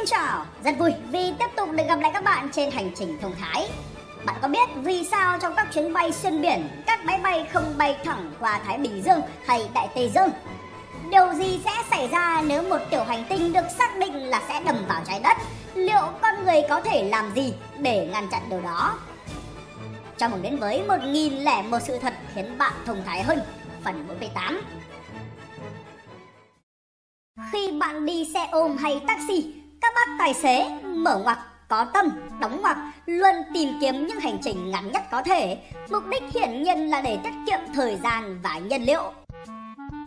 Xin chào, rất vui vì tiếp tục được gặp lại các bạn trên hành trình thông thái. Bạn có biết vì sao trong các chuyến bay xuyên biển, các máy bay không bay thẳng qua Thái Bình Dương hay Đại Tây Dương? Điều gì sẽ xảy ra nếu một tiểu hành tinh được xác định là sẽ đầm vào trái đất? Liệu con người có thể làm gì để ngăn chặn điều đó? Chào mừng đến với 1001 sự thật khiến bạn thông thái hơn, phần 48. Khi bạn đi xe ôm hay taxi, các bác tài xế mở ngoặc có tâm, đóng ngoặc, luôn tìm kiếm những hành trình ngắn nhất có thể. Mục đích hiển nhiên là để tiết kiệm thời gian và nhân liệu.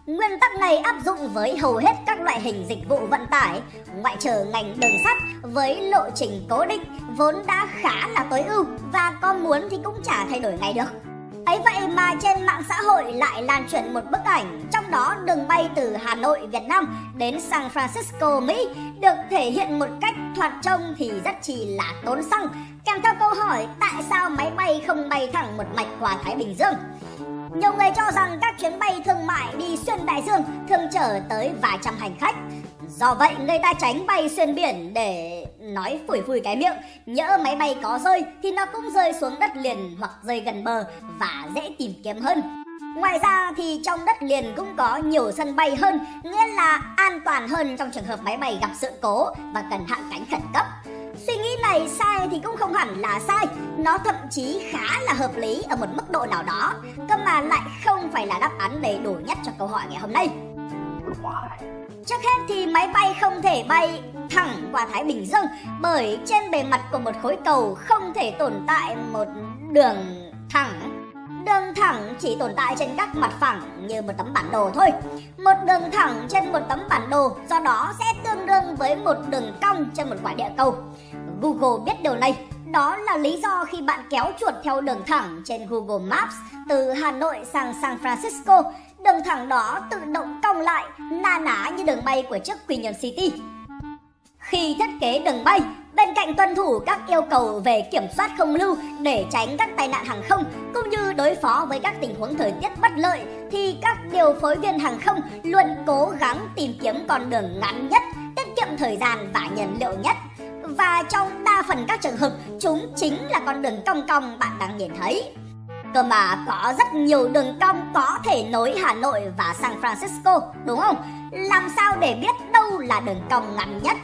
Nguyên tắc này áp dụng với hầu hết các loại hình dịch vụ vận tải, ngoại trừ ngành đường sắt với lộ trình cố định vốn đã khá là tối ưu và có muốn thì cũng chả thay đổi ngay được. Ấy vậy mà trên mạng xã hội lại lan truyền một bức ảnh Trong đó đường bay từ Hà Nội, Việt Nam đến San Francisco, Mỹ Được thể hiện một cách thoạt trông thì rất chỉ là tốn xăng Kèm theo câu hỏi tại sao máy bay không bay thẳng một mạch qua Thái Bình Dương nhiều người cho rằng các chuyến bay thương mại đi xuyên đại dương thường chở tới vài trăm hành khách. Do vậy người ta tránh bay xuyên biển để nói phủi phủi cái miệng, nhỡ máy bay có rơi thì nó cũng rơi xuống đất liền hoặc rơi gần bờ và dễ tìm kiếm hơn. Ngoài ra thì trong đất liền cũng có nhiều sân bay hơn, nghĩa là an toàn hơn trong trường hợp máy bay gặp sự cố và cần hạ cánh khẩn cấp. Suy nghĩ này sai thì cũng không hẳn là sai Nó thậm chí khá là hợp lý ở một mức độ nào đó Cơ mà lại không phải là đáp án đầy đủ nhất cho câu hỏi ngày hôm nay Trước hết thì máy bay không thể bay thẳng qua Thái Bình Dương Bởi trên bề mặt của một khối cầu không thể tồn tại một đường thẳng Đường thẳng chỉ tồn tại trên các mặt phẳng như một tấm bản đồ thôi. Một đường thẳng trên một tấm bản đồ do đó sẽ tương đương với một đường cong trên một quả địa cầu. Google biết điều này, đó là lý do khi bạn kéo chuột theo đường thẳng trên Google Maps từ Hà Nội sang San Francisco, đường thẳng đó tự động cong lại, na ná như đường bay của chiếc Union City. Khi thiết kế đường bay, bên cạnh tuân thủ các yêu cầu về kiểm soát không lưu để tránh các tai nạn hàng không cũng như đối phó với các tình huống thời tiết bất lợi thì các điều phối viên hàng không luôn cố gắng tìm kiếm con đường ngắn nhất, tiết kiệm thời gian và nhiên liệu nhất. Và trong đa phần các trường hợp, chúng chính là con đường cong cong bạn đang nhìn thấy. Cơ mà có rất nhiều đường cong có thể nối Hà Nội và San Francisco, đúng không? Làm sao để biết đâu là đường cong ngắn nhất?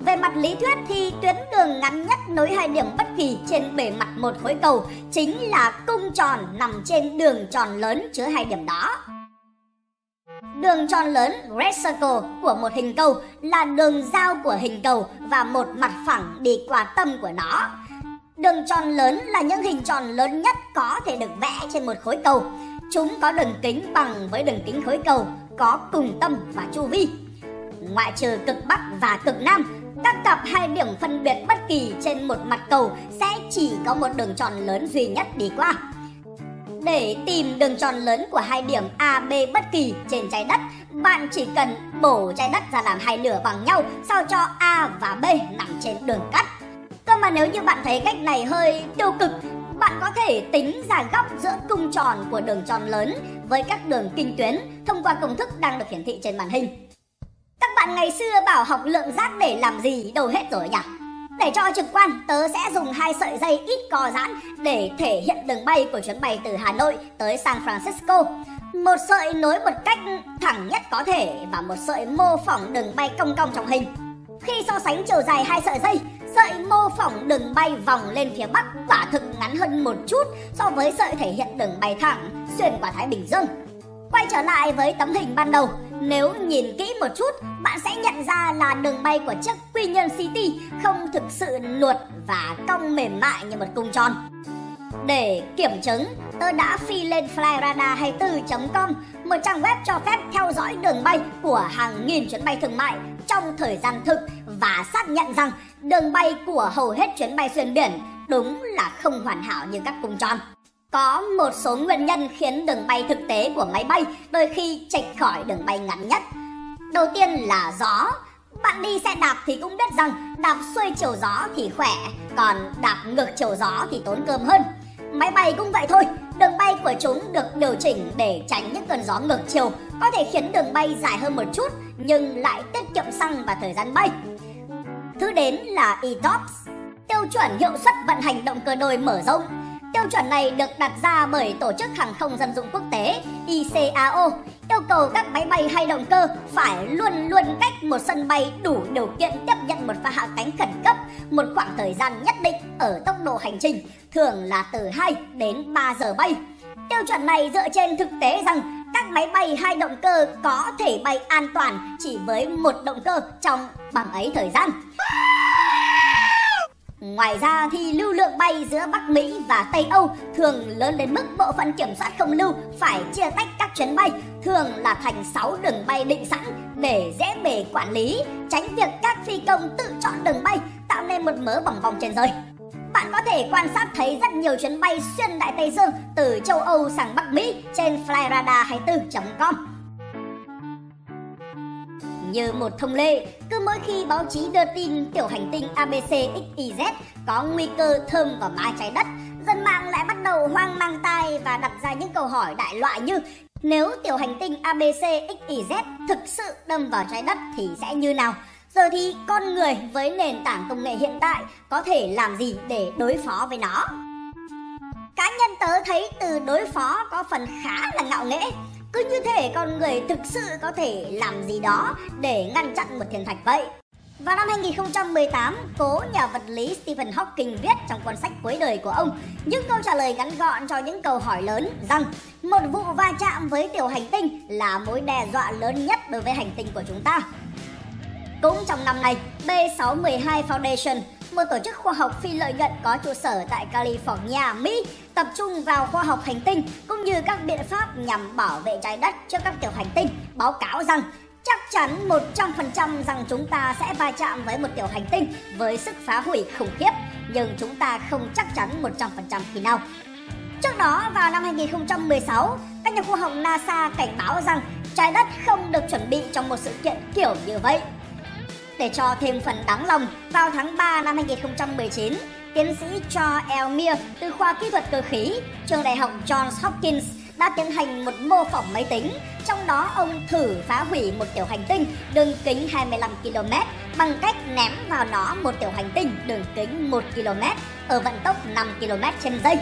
Về mặt lý thuyết thì tuyến đường ngắn nhất nối hai điểm bất kỳ trên bề mặt một khối cầu chính là cung tròn nằm trên đường tròn lớn chứa hai điểm đó. Đường tròn lớn red circle của một hình cầu là đường giao của hình cầu và một mặt phẳng đi qua tâm của nó. Đường tròn lớn là những hình tròn lớn nhất có thể được vẽ trên một khối cầu. Chúng có đường kính bằng với đường kính khối cầu, có cùng tâm và chu vi. Ngoại trừ cực Bắc và cực Nam, các cặp hai điểm phân biệt bất kỳ trên một mặt cầu sẽ chỉ có một đường tròn lớn duy nhất đi qua. Để tìm đường tròn lớn của hai điểm A, B bất kỳ trên trái đất, bạn chỉ cần bổ trái đất ra làm hai nửa bằng nhau sao cho A và B nằm trên đường cắt. Cơ mà nếu như bạn thấy cách này hơi tiêu cực, bạn có thể tính ra góc giữa cung tròn của đường tròn lớn với các đường kinh tuyến thông qua công thức đang được hiển thị trên màn hình. Các bạn ngày xưa bảo học lượng giác để làm gì đâu hết rồi nhỉ? Để cho trực quan, tớ sẽ dùng hai sợi dây ít cò giãn để thể hiện đường bay của chuyến bay từ Hà Nội tới San Francisco. Một sợi nối một cách thẳng nhất có thể và một sợi mô phỏng đường bay cong cong trong hình. Khi so sánh chiều dài hai sợi dây, sợi mô phỏng đường bay vòng lên phía bắc quả thực ngắn hơn một chút so với sợi thể hiện đường bay thẳng xuyên qua Thái Bình Dương. Quay trở lại với tấm hình ban đầu, nếu nhìn kỹ một chút, bạn sẽ nhận ra là đường bay của chiếc Quy Nhơn City không thực sự luột và cong mềm mại như một cung tròn. Để kiểm chứng, tôi đã phi lên flyradar24.com, một trang web cho phép theo dõi đường bay của hàng nghìn chuyến bay thương mại trong thời gian thực và xác nhận rằng đường bay của hầu hết chuyến bay xuyên biển đúng là không hoàn hảo như các cung tròn. Có một số nguyên nhân khiến đường bay thực tế của máy bay đôi khi chệch khỏi đường bay ngắn nhất. Đầu tiên là gió. Bạn đi xe đạp thì cũng biết rằng đạp xuôi chiều gió thì khỏe, còn đạp ngược chiều gió thì tốn cơm hơn. Máy bay cũng vậy thôi, đường bay của chúng được điều chỉnh để tránh những cơn gió ngược chiều, có thể khiến đường bay dài hơn một chút nhưng lại tiết kiệm xăng và thời gian bay. Thứ đến là ETOPS, tiêu chuẩn hiệu suất vận hành động cơ đôi mở rộng. Tiêu chuẩn này được đặt ra bởi Tổ chức Hàng không Dân dụng Quốc tế ICAO, yêu cầu các máy bay hay động cơ phải luôn luôn cách một sân bay đủ điều kiện tiếp nhận một pha hạ cánh khẩn cấp một khoảng thời gian nhất định ở tốc độ hành trình, thường là từ 2 đến 3 giờ bay. Tiêu chuẩn này dựa trên thực tế rằng các máy bay hai động cơ có thể bay an toàn chỉ với một động cơ trong bằng ấy thời gian. Ngoài ra thì lưu lượng bay giữa Bắc Mỹ và Tây Âu thường lớn đến mức bộ phận kiểm soát không lưu phải chia tách các chuyến bay, thường là thành 6 đường bay định sẵn để dễ bề quản lý, tránh việc các phi công tự chọn đường bay tạo nên một mớ bỏng vòng trên rơi. Bạn có thể quan sát thấy rất nhiều chuyến bay xuyên Đại Tây Dương từ châu Âu sang Bắc Mỹ trên flyradar24.com. Như một thông lệ, cứ mỗi khi báo chí đưa tin tiểu hành tinh ABC XYZ có nguy cơ thơm vào mái trái đất, dân mạng lại bắt đầu hoang mang tai và đặt ra những câu hỏi đại loại như nếu tiểu hành tinh ABC XYZ thực sự đâm vào trái đất thì sẽ như nào? Giờ thì con người với nền tảng công nghệ hiện tại có thể làm gì để đối phó với nó? Cá nhân tớ thấy từ đối phó có phần khá là ngạo nghễ. Cứ như thể con người thực sự có thể làm gì đó để ngăn chặn một thiên thạch vậy. Vào năm 2018, cố nhà vật lý Stephen Hawking viết trong cuốn sách cuối đời của ông những câu trả lời ngắn gọn cho những câu hỏi lớn rằng một vụ va chạm với tiểu hành tinh là mối đe dọa lớn nhất đối với hành tinh của chúng ta. Cũng trong năm nay, B612 Foundation, một tổ chức khoa học phi lợi nhuận có trụ sở tại California, Mỹ, tập trung vào khoa học hành tinh cũng như các biện pháp nhằm bảo vệ trái đất trước các tiểu hành tinh, báo cáo rằng chắc chắn 100% rằng chúng ta sẽ va chạm với một tiểu hành tinh với sức phá hủy khủng khiếp, nhưng chúng ta không chắc chắn 100% khi nào. Trước đó, vào năm 2016, các nhà khoa học NASA cảnh báo rằng trái đất không được chuẩn bị trong một sự kiện kiểu như vậy. Để cho thêm phần đáng lòng, vào tháng 3 năm 2019, tiến sĩ Charles Elmir từ khoa kỹ thuật cơ khí, trường đại học Johns Hopkins đã tiến hành một mô phỏng máy tính, trong đó ông thử phá hủy một tiểu hành tinh đường kính 25 km bằng cách ném vào nó một tiểu hành tinh đường kính 1 km ở vận tốc 5 km trên giây.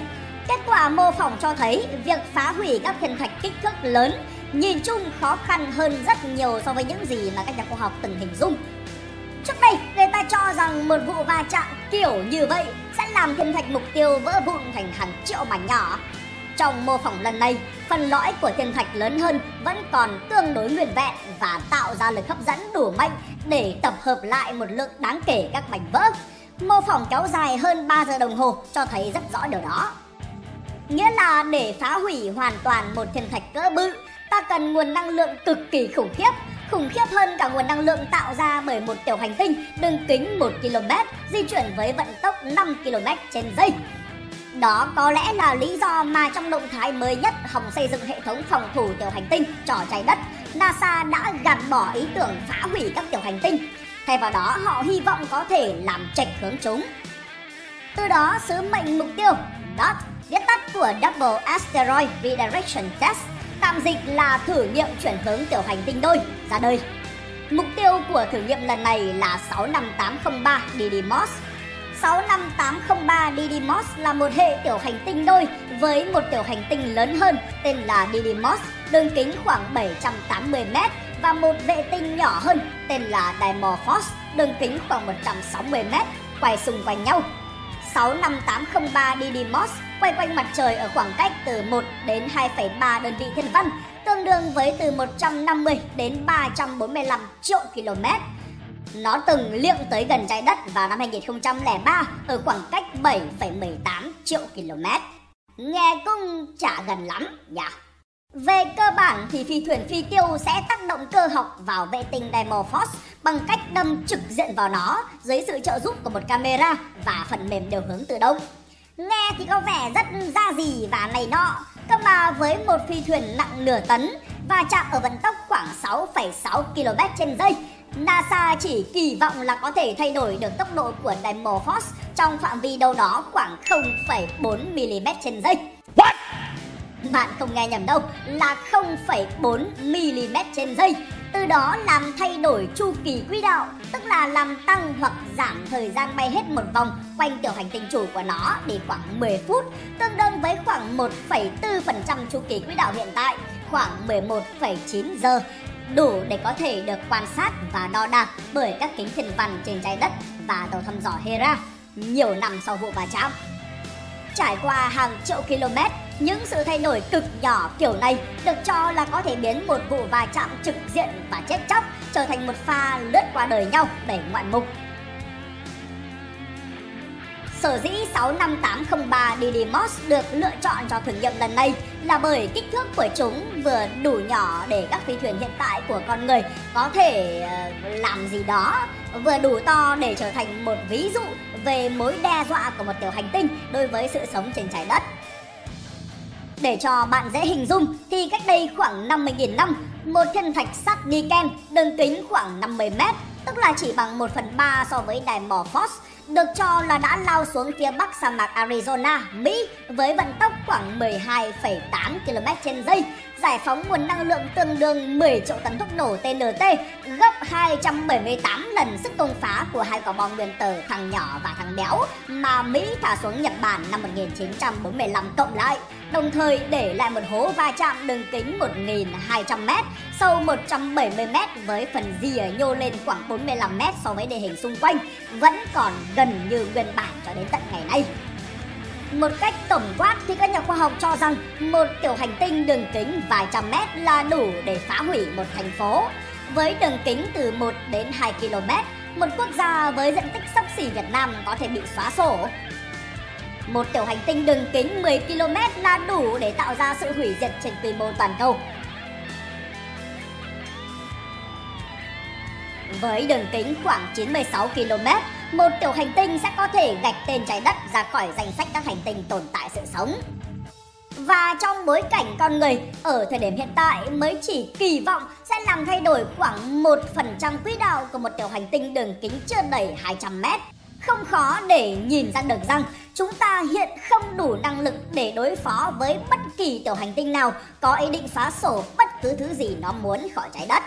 Kết quả mô phỏng cho thấy việc phá hủy các thiên thạch kích thước lớn nhìn chung khó khăn hơn rất nhiều so với những gì mà các nhà khoa học từng hình dung. Trước đây, cho rằng một vụ va chạm kiểu như vậy sẽ làm thiên thạch mục tiêu vỡ vụn thành hàng triệu mảnh nhỏ. Trong mô phỏng lần này, phần lõi của thiên thạch lớn hơn vẫn còn tương đối nguyên vẹn và tạo ra lực hấp dẫn đủ mạnh để tập hợp lại một lượng đáng kể các mảnh vỡ. Mô phỏng kéo dài hơn 3 giờ đồng hồ cho thấy rất rõ điều đó. Nghĩa là để phá hủy hoàn toàn một thiên thạch cỡ bự, ta cần nguồn năng lượng cực kỳ khủng khiếp khủng khiếp hơn cả nguồn năng lượng tạo ra bởi một tiểu hành tinh đường kính 1 km di chuyển với vận tốc 5 km trên giây. Đó có lẽ là lý do mà trong động thái mới nhất hòng xây dựng hệ thống phòng thủ tiểu hành tinh trò trái đất, NASA đã gạt bỏ ý tưởng phá hủy các tiểu hành tinh. Thay vào đó, họ hy vọng có thể làm chệch hướng chúng. Từ đó, sứ mệnh mục tiêu DOT, viết tắt của Double Asteroid Redirection Test, tạm dịch là thử nghiệm chuyển hướng tiểu hành tinh đôi ra đời. Mục tiêu của thử nghiệm lần này là 65803 Didymos. 65803 Didymos là một hệ tiểu hành tinh đôi với một tiểu hành tinh lớn hơn tên là Didymos, đường kính khoảng 780m và một vệ tinh nhỏ hơn tên là Dimorphos, đường kính khoảng 160m, quay xung quanh nhau. 65803 Didymos quay quanh mặt trời ở khoảng cách từ 1 đến 2,3 đơn vị thiên văn, tương đương với từ 150 đến 345 triệu km. Nó từng liệng tới gần trái đất vào năm 2003 ở khoảng cách 7,18 triệu km. Nghe cũng chả gần lắm nhỉ? Về cơ bản thì phi thuyền phi tiêu sẽ tác động cơ học vào vệ tinh Dimorphos bằng cách đâm trực diện vào nó dưới sự trợ giúp của một camera và phần mềm điều hướng tự động. Nghe thì có vẻ rất ra gì và này nọ, cơ mà với một phi thuyền nặng nửa tấn và chạm ở vận tốc khoảng 6,6 km trên giây, NASA chỉ kỳ vọng là có thể thay đổi được tốc độ của Dimorphos trong phạm vi đâu đó khoảng 0,4 mm trên giây. What? Bạn không nghe nhầm đâu, là 0,4 mm trên giây từ đó làm thay đổi chu kỳ quỹ đạo, tức là làm tăng hoặc giảm thời gian bay hết một vòng quanh tiểu hành tinh chủ của nó để khoảng 10 phút, tương đương với khoảng 1,4% chu kỳ quỹ đạo hiện tại, khoảng 11,9 giờ đủ để có thể được quan sát và đo đạc bởi các kính thiên văn trên trái đất và tàu thăm dò Hera nhiều năm sau vụ va chạm. Trải qua hàng triệu km, những sự thay đổi cực nhỏ kiểu này được cho là có thể biến một vụ va chạm trực diện và chết chóc trở thành một pha lướt qua đời nhau đầy ngoạn mục. Sở dĩ 65803 Didymos được lựa chọn cho thử nghiệm lần này là bởi kích thước của chúng vừa đủ nhỏ để các phi thuyền hiện tại của con người có thể ờ, làm gì đó, vừa đủ to để trở thành một ví dụ về mối đe dọa của một tiểu hành tinh đối với sự sống trên trái đất. Để cho bạn dễ hình dung thì cách đây khoảng 50.000 năm, một thiên thạch sắt Niken đường kính khoảng 50 mét, tức là chỉ bằng 1 phần 3 so với đài mỏ Fox được cho là đã lao xuống phía bắc sa mạc Arizona, Mỹ với vận tốc khoảng 12,8 km trên giây, giải phóng nguồn năng lượng tương đương 10 triệu tấn thuốc nổ TNT, gấp 278 lần sức công phá của hai quả bom nguyên tử thằng nhỏ và thằng béo mà Mỹ thả xuống Nhật Bản năm 1945 cộng lại, đồng thời để lại một hố va chạm đường kính 1.200m, sâu 170m với phần rìa nhô lên khoảng 45m so với địa hình xung quanh, vẫn còn gần như nguyên bản cho đến tận ngày nay. Một cách tổng quát thì các nhà khoa học cho rằng một tiểu hành tinh đường kính vài trăm mét là đủ để phá hủy một thành phố. Với đường kính từ 1 đến 2 km, một quốc gia với diện tích sắp xỉ Việt Nam có thể bị xóa sổ. Một tiểu hành tinh đường kính 10 km là đủ để tạo ra sự hủy diệt trên quy mô toàn cầu. Với đường kính khoảng 96 km, một tiểu hành tinh sẽ có thể gạch tên trái đất ra khỏi danh sách các hành tinh tồn tại sự sống. Và trong bối cảnh con người ở thời điểm hiện tại mới chỉ kỳ vọng sẽ làm thay đổi khoảng 1% quỹ đạo của một tiểu hành tinh đường kính chưa đầy 200 mét. Không khó để nhìn ra được rằng chúng ta hiện không đủ năng lực để đối phó với bất kỳ tiểu hành tinh nào có ý định phá sổ bất cứ thứ gì nó muốn khỏi trái đất.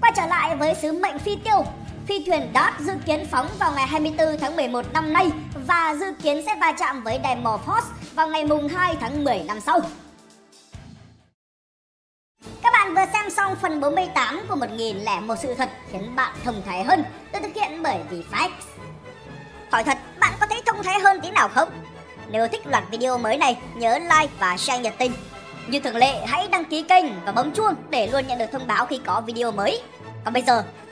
Quay trở lại với sứ mệnh phi tiêu, phi thuyền DART dự kiến phóng vào ngày 24 tháng 11 năm nay và dự kiến sẽ va chạm với đài Morphos vào ngày mùng 2 tháng 10 năm sau. Các bạn vừa xem xong phần 48 của 1001 sự thật khiến bạn thông thái hơn được thực hiện bởi VFX. Hỏi thật, bạn có thấy thông thái hơn tí nào không? Nếu thích loạt video mới này, nhớ like và share nhiệt tình. Như thường lệ, hãy đăng ký kênh và bấm chuông để luôn nhận được thông báo khi có video mới. Còn bây giờ,